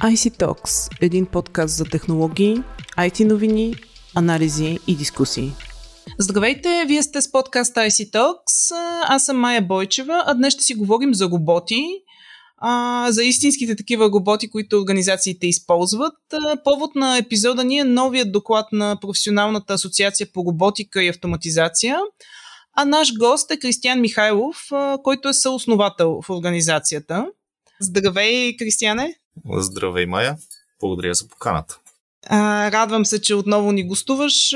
IC Talks – един подкаст за технологии, IT новини, анализи и дискусии. Здравейте, вие сте с подкаст IC Talks. Аз съм Майя Бойчева, а днес ще си говорим за роботи, за истинските такива роботи, които организациите използват. Повод на епизода ни е новият доклад на Професионалната асоциация по роботика и автоматизация. А наш гост е Кристиян Михайлов, който е съосновател в организацията. Здравей, Кристияне! Здравей, Майя! Благодаря за поканата. А, радвам се, че отново ни гостуваш.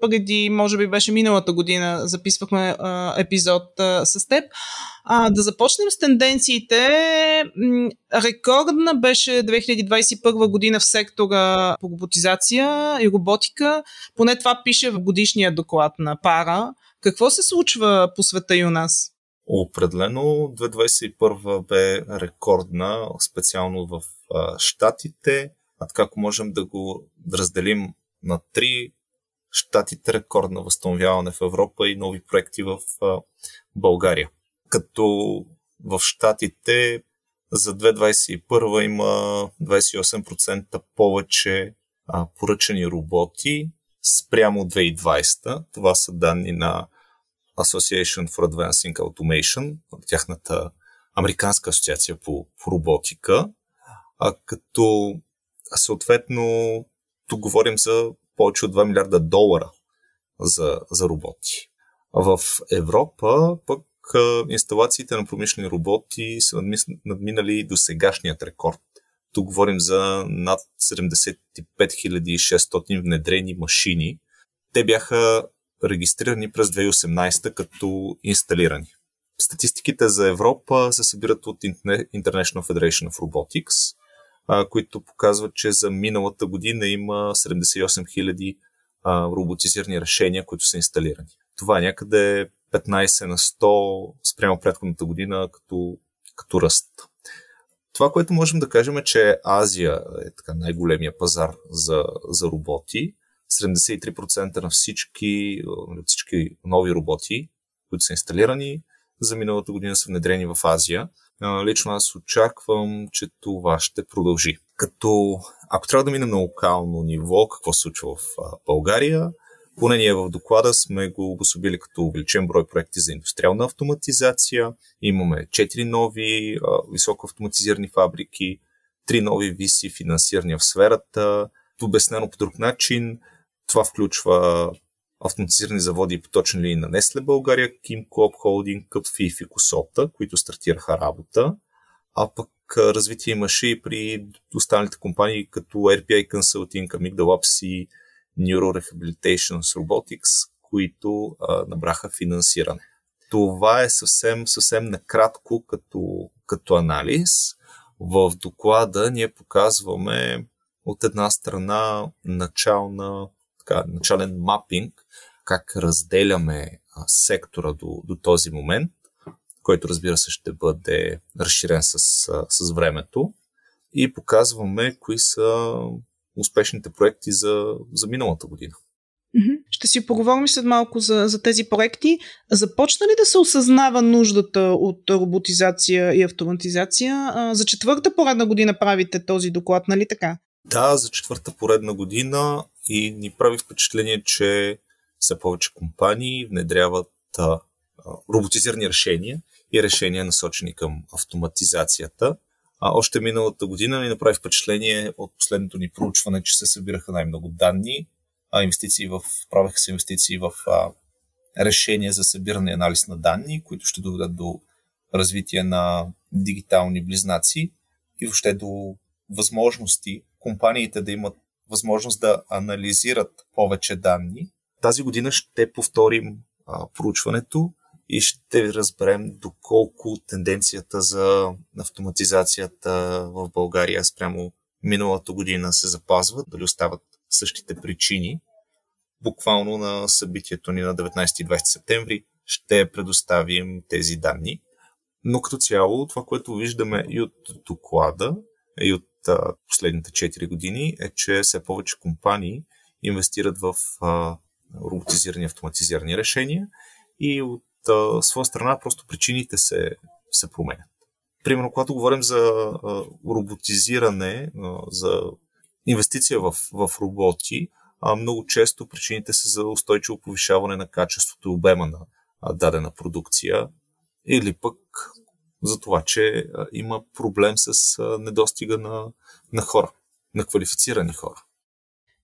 Преди, може би беше миналата година, записвахме а, епизод а, с теб. А, да започнем с тенденциите. Рекордна беше 2021 година в сектора по роботизация и роботика. Поне това пише в годишния доклад на Пара. Какво се случва по света и у нас? Определено 2021 бе рекордна, специално в Штатите. А така, ако можем да го разделим на три, Штатите рекордна възстановяване в Европа и нови проекти в България. Като в Штатите за 2021 има 28% повече поръчани роботи спрямо 2020. Това са данни на Association for Advancing Automation, тяхната американска асоциация по, роботика, а като съответно тук говорим за повече от 2 милиарда долара за, за роботи. В Европа пък инсталациите на промишлени роботи са надминали до сегашният рекорд. Тук говорим за над 75 600 внедрени машини. Те бяха регистрирани през 2018 като инсталирани. Статистиките за Европа се събират от International Federation of Robotics, които показват, че за миналата година има 78 000 роботизирани решения, които са инсталирани. Това е някъде 15 на 100 спрямо предходната година като, като ръст. Това, което можем да кажем е, че Азия е така най-големия пазар за, за роботи 73% на всички, всички нови роботи, които са инсталирани за миналата година са внедрени в Азия. Лично аз очаквам, че това ще продължи. Като ако трябва да минем на локално ниво, какво се случва в България, поне ние в доклада сме го обособили като увеличен брой проекти за индустриална автоматизация. Имаме 4 нови високо автоматизирани фабрики, 3 нови виси финансирани в сферата. Обяснено по друг начин, това включва автоматизирани заводи и поточни линии на Несле България, Kim Coop Holding, Къпфи и Фикосота, които стартираха работа. А пък развитие имаше и при останалите компании като RPI Consulting, Amygdala Labs и Neuro Rehabilitation Robotics, които а, набраха финансиране. Това е съвсем, съвсем накратко като, като анализ. В доклада ние показваме от една страна начална така, начален мапинг, как разделяме а, сектора до, до този момент, който разбира се ще бъде разширен с, с времето и показваме кои са успешните проекти за, за миналата година. Ще си поговорим след малко за, за тези проекти. Започна ли да се осъзнава нуждата от роботизация и автоматизация? За четвърта поредна година правите този доклад, нали така? Да, за четвърта поредна година и ни прави впечатление, че все повече компании внедряват а, роботизирани решения и решения насочени към автоматизацията. А още миналата година ни направи впечатление от последното ни проучване, че се събираха най-много данни, а инвестиции в, правеха се инвестиции в а, решения за събиране и анализ на данни, които ще доведат до развитие на дигитални близнаци и въобще до възможности компаниите да имат възможност да анализират повече данни. Тази година ще повторим а, проучването и ще разберем доколко тенденцията за автоматизацията в България спрямо миналата година се запазва, дали остават същите причини. Буквално на събитието ни на 19 и 20 септември ще предоставим тези данни. Но като цяло, това, което виждаме и от доклада, и от последните 4 години е, че все повече компании инвестират в а, роботизирани, автоматизирани решения и от своя страна просто причините се, се променят. примерно, когато говорим за роботизиране, за инвестиция в, в роботи, много често причините са за устойчиво повишаване на качеството и обема на дадена продукция или пък за това, че има проблем с недостига на, на хора, на квалифицирани хора.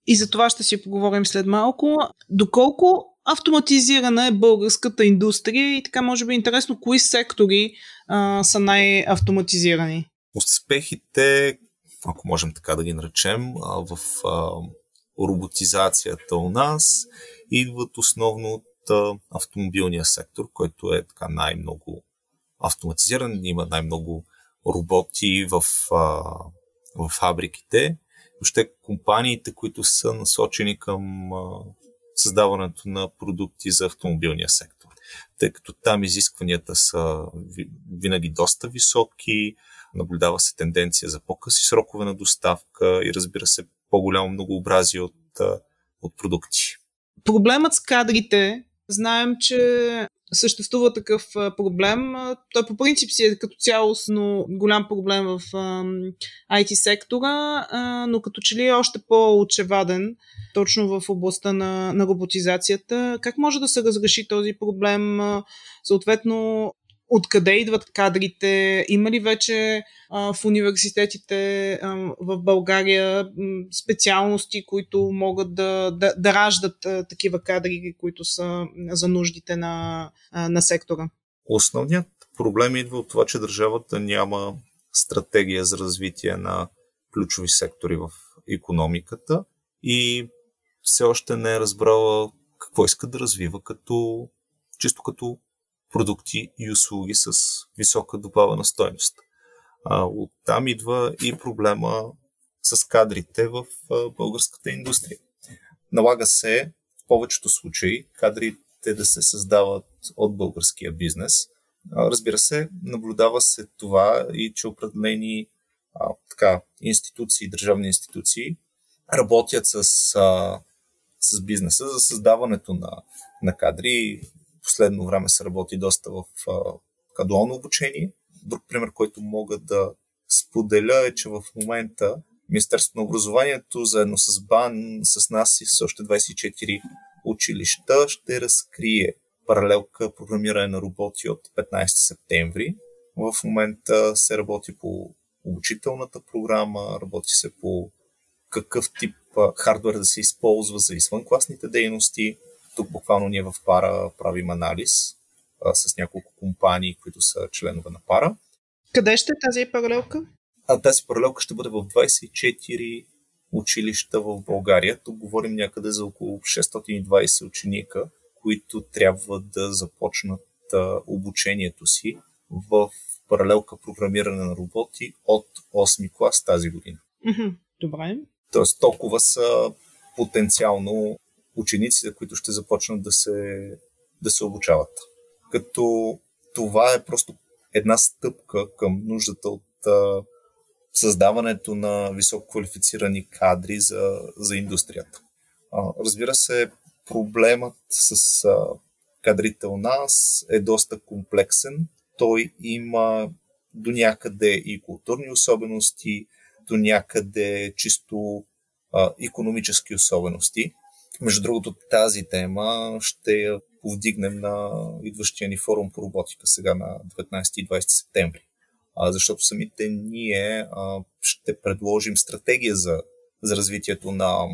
И за това ще си поговорим след малко. Доколко автоматизирана е българската индустрия и така може би интересно, кои сектори а, са най-автоматизирани? Успехите, ако можем така да ги наречем, в а, роботизацията у нас идват основно от а, автомобилния сектор, който е така най-много автоматизиран, има най-много роботи в, а, в фабриките. Въобще компаниите, които са насочени към а, създаването на продукти за автомобилния сектор. Тъй като там изискванията са винаги доста високи, наблюдава се тенденция за по-къси срокове на доставка и разбира се по-голямо многообразие от, от продукти. Проблемът с кадрите, знаем, че съществува такъв проблем. Той по принцип си е като цялостно голям проблем в IT сектора, но като че ли е още по-очеваден точно в областта на, на роботизацията. Как може да се разреши този проблем? Съответно, откъде идват кадрите? Има ли вече а, в университетите а, в България специалности, които могат да, да, да раждат а, такива кадри, които са за нуждите на, а, на сектора? Основният проблем идва от това, че държавата няма стратегия за развитие на ключови сектори в економиката и все още не е разбрала какво иска да развива като чисто като продукти и услуги с висока добавена стойност. А, оттам идва и проблема с кадрите в българската индустрия. Налага се в повечето случаи кадрите да се създават от българския бизнес. Разбира се, наблюдава се това и че определени а, така, институции, държавни институции работят с, а, с бизнеса за създаването на, на кадри последно време се работи доста в а, дуално обучение. Друг пример, който мога да споделя е, че в момента Министерството на образованието заедно с БАН, с нас и с още 24 училища ще разкрие паралелка програмиране на роботи от 15 септември. В момента се работи по обучителната програма, работи се по какъв тип хардвер да се използва за извънкласните дейности, тук буквално ние в пара правим анализ а, с няколко компании, които са членове на пара. Къде ще е тази паралелка? А тази паралелка ще бъде в 24 училища в България. Тук говорим някъде за около 620 ученика, които трябва да започнат а, обучението си в паралелка програмиране на роботи от 8 клас тази година. Добре. Тоест толкова са потенциално учениците, които ще започнат да се, да се обучават. Като това е просто една стъпка към нуждата от а, създаването на високо квалифицирани кадри за, за индустрията. А, разбира се, проблемът с а, кадрите у нас е доста комплексен. Той има до някъде и културни особености, до някъде чисто а, економически особености. Между другото, тази тема ще я повдигнем на идващия ни форум по роботика сега на 19 и 20 септември. А, защото самите ние а, ще предложим стратегия за, за развитието на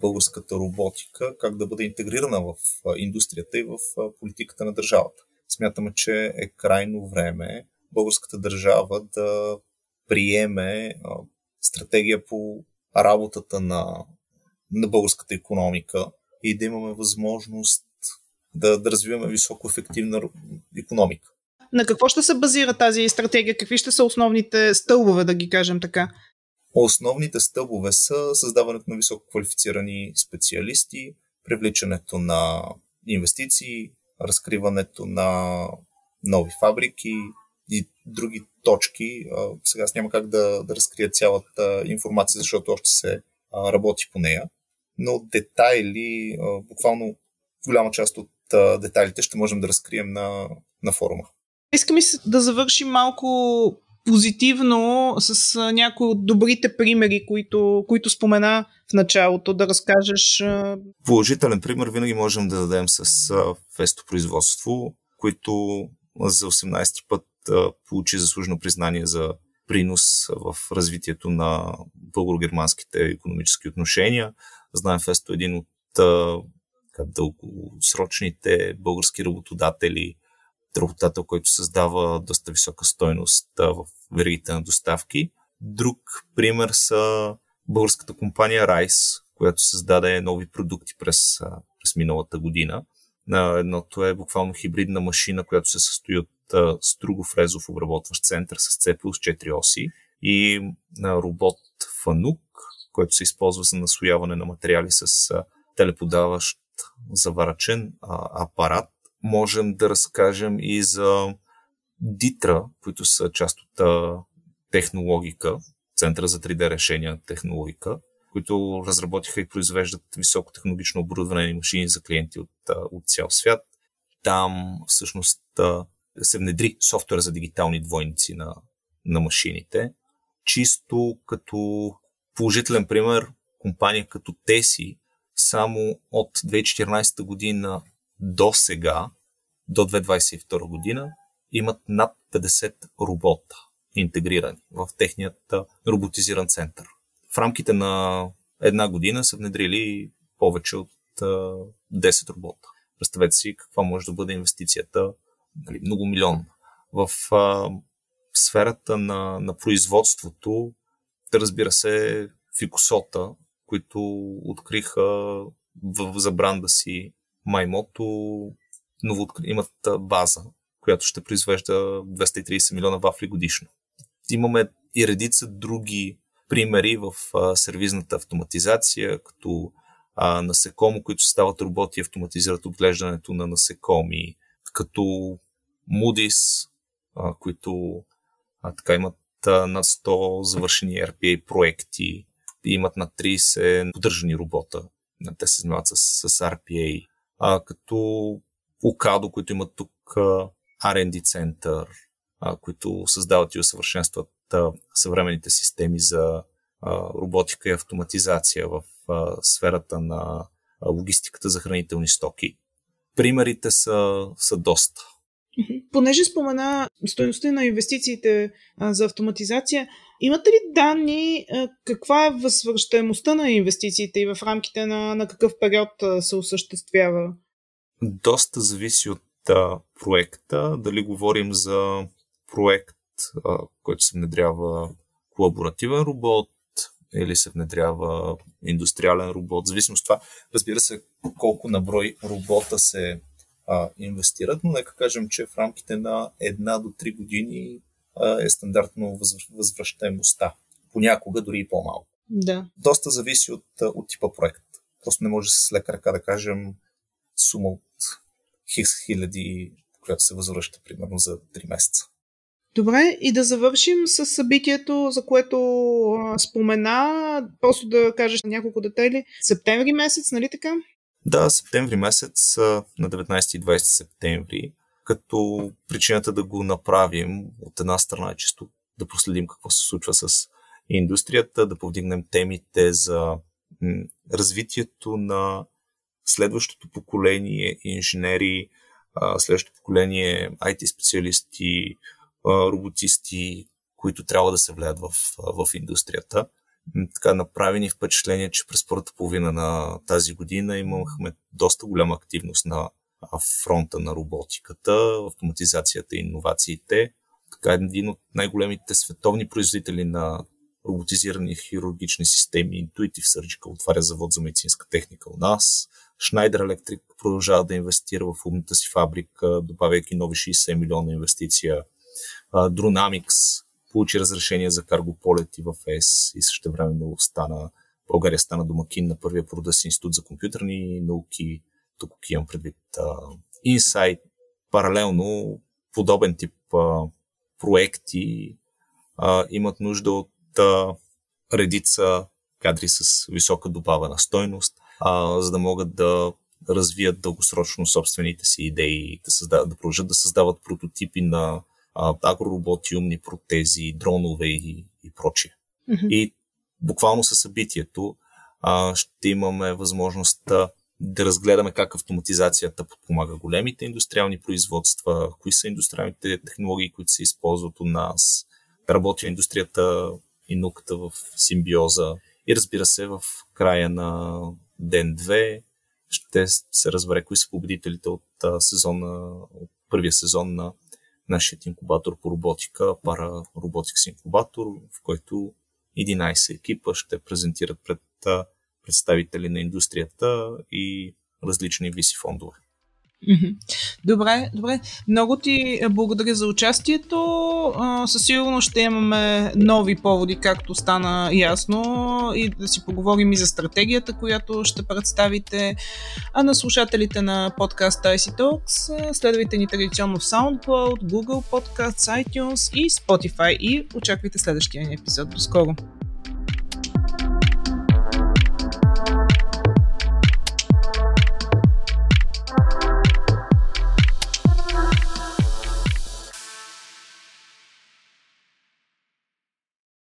българската роботика, как да бъде интегрирана в индустрията и в политиката на държавата. Смятаме, че е крайно време българската държава да приеме стратегия по работата на на българската економика и да имаме възможност да, да развиваме високо ефективна економика. На какво ще се базира тази стратегия? Какви ще са основните стълбове, да ги кажем така? Основните стълбове са създаването на високо квалифицирани специалисти, привличането на инвестиции, разкриването на нови фабрики и други точки. Сега аз няма как да, да разкрия цялата информация, защото още се работи по нея но детайли, буквално голяма част от детайлите ще можем да разкрием на, на форума. Искам и да завършим малко позитивно с някои от добрите примери, които, които спомена в началото, да разкажеш. Положителен пример винаги можем да дадем с фестопроизводство, които за 18 път получи заслужено признание за принос в развитието на българо-германските економически отношения. Знаем Фесто е един от дългосрочните български работодатели, работодател, който създава доста висока стойност в веригите на доставки. Друг пример са българската компания Rice, която създаде нови продукти през, през миналата година. Едното е буквално хибридна машина, която се състои от стругофрезов обработващ център с C плюс 4 оси и робот Фанук, който се използва за наслояване на материали с телеподаващ заварачен апарат. Можем да разкажем и за Дитра, които са част от технологика, Центъра за 3D решения технологика, които разработиха и произвеждат високотехнологично оборудване и машини за клиенти от, от цял свят. Там всъщност се внедри софтуер за дигитални двойници на, на машините. Чисто като положителен пример, компания като Теси само от 2014 година до сега, до 2022 година, имат над 50 робота интегрирани в техният роботизиран център. В рамките на една година са внедрили повече от 10 робота. Представете си каква може да бъде инвестицията, нали, много милион. В а, сферата на, на производството, разбира се, фикосота, които откриха в, за бранда си Маймото, откри, имат база, която ще произвежда 230 милиона вафли годишно. Имаме и редица други примери в а, сервизната автоматизация, като а, насекомо, които стават роботи и автоматизират отглеждането на насекоми, като Moody's, а, които а, така имат над 100 завършени RPA проекти, и имат над 30 поддържани робота. Те се занимават с, с RPA. А, като Ocado, които имат тук R&D център, а, които създават и усъвършенстват а, съвременните системи за а, роботика и автоматизация в а, сферата на а, логистиката за хранителни стоки. Примерите са, са доста. Понеже спомена стоеността на инвестициите за автоматизация, имате ли данни каква е възвръщаемостта на инвестициите и в рамките на, на какъв период се осъществява? Доста зависи от проекта. Дали говорим за проект, който се внедрява колаборативен робот или се внедрява индустриален робот. В зависимост от това, разбира се, колко на брой робота се а, инвестират, но нека кажем, че в рамките на една до три години а, е стандартно възвръщаемостта. Понякога дори и по-малко. Да. Доста зависи от, от типа проект. Просто не може с лека ръка да кажем сума от хикс хиляди, която се възвръща примерно за 3 месеца. Добре, и да завършим с събитието, за което а, спомена, просто да кажеш няколко детайли. Септември месец, нали така? Да, септември месец, на 19 и 20 септември, като причината да го направим от една страна е чисто да проследим какво се случва с индустрията, да повдигнем темите за развитието на следващото поколение инженери, следващото поколение IT специалисти, роботисти, които трябва да се влеят в, в индустрията така направени впечатление, че през първата половина на тази година имахме доста голяма активност на фронта на роботиката, автоматизацията и иновациите. Така един от най-големите световни производители на роботизирани хирургични системи, Intuitive Surgical, отваря завод за медицинска техника у нас. Schneider Electric продължава да инвестира в умната си фабрика, добавяйки нови 60 милиона инвестиция. Dronamics получи разрешение за карго полети в ЕС и също време стана, България стана домакин на първия продъс институт за компютърни науки. Тук имам предвид Insight. Паралелно подобен тип а, проекти а, имат нужда от а, редица кадри с висока добавена стойност, а, за да могат да развият дългосрочно собствените си идеи, да, създават, да продължат да създават прототипи на агророботи, умни протези, дронове и, и прочие. Mm-hmm. И буквално със събитието а, ще имаме възможността да разгледаме как автоматизацията подпомага големите индустриални производства, кои са индустриалните технологии, които се използват от нас, да работи индустрията и науката в симбиоза. И разбира се, в края на ден 2 ще се разбере кои са победителите от сезона, от първия сезон на нашия инкубатор по роботика, Пара Robotics инкубатор, в който 11 екипа ще презентират пред представители на индустрията и различни виси фондове. Добре, добре. Много ти благодаря за участието. Със сигурност ще имаме нови поводи, както стана ясно, и да си поговорим и за стратегията, която ще представите. А на слушателите на подкаста IC Talks следвайте ни традиционно в SoundCloud, Google Podcasts, iTunes и Spotify и очаквайте следващия ни епизод. До скоро!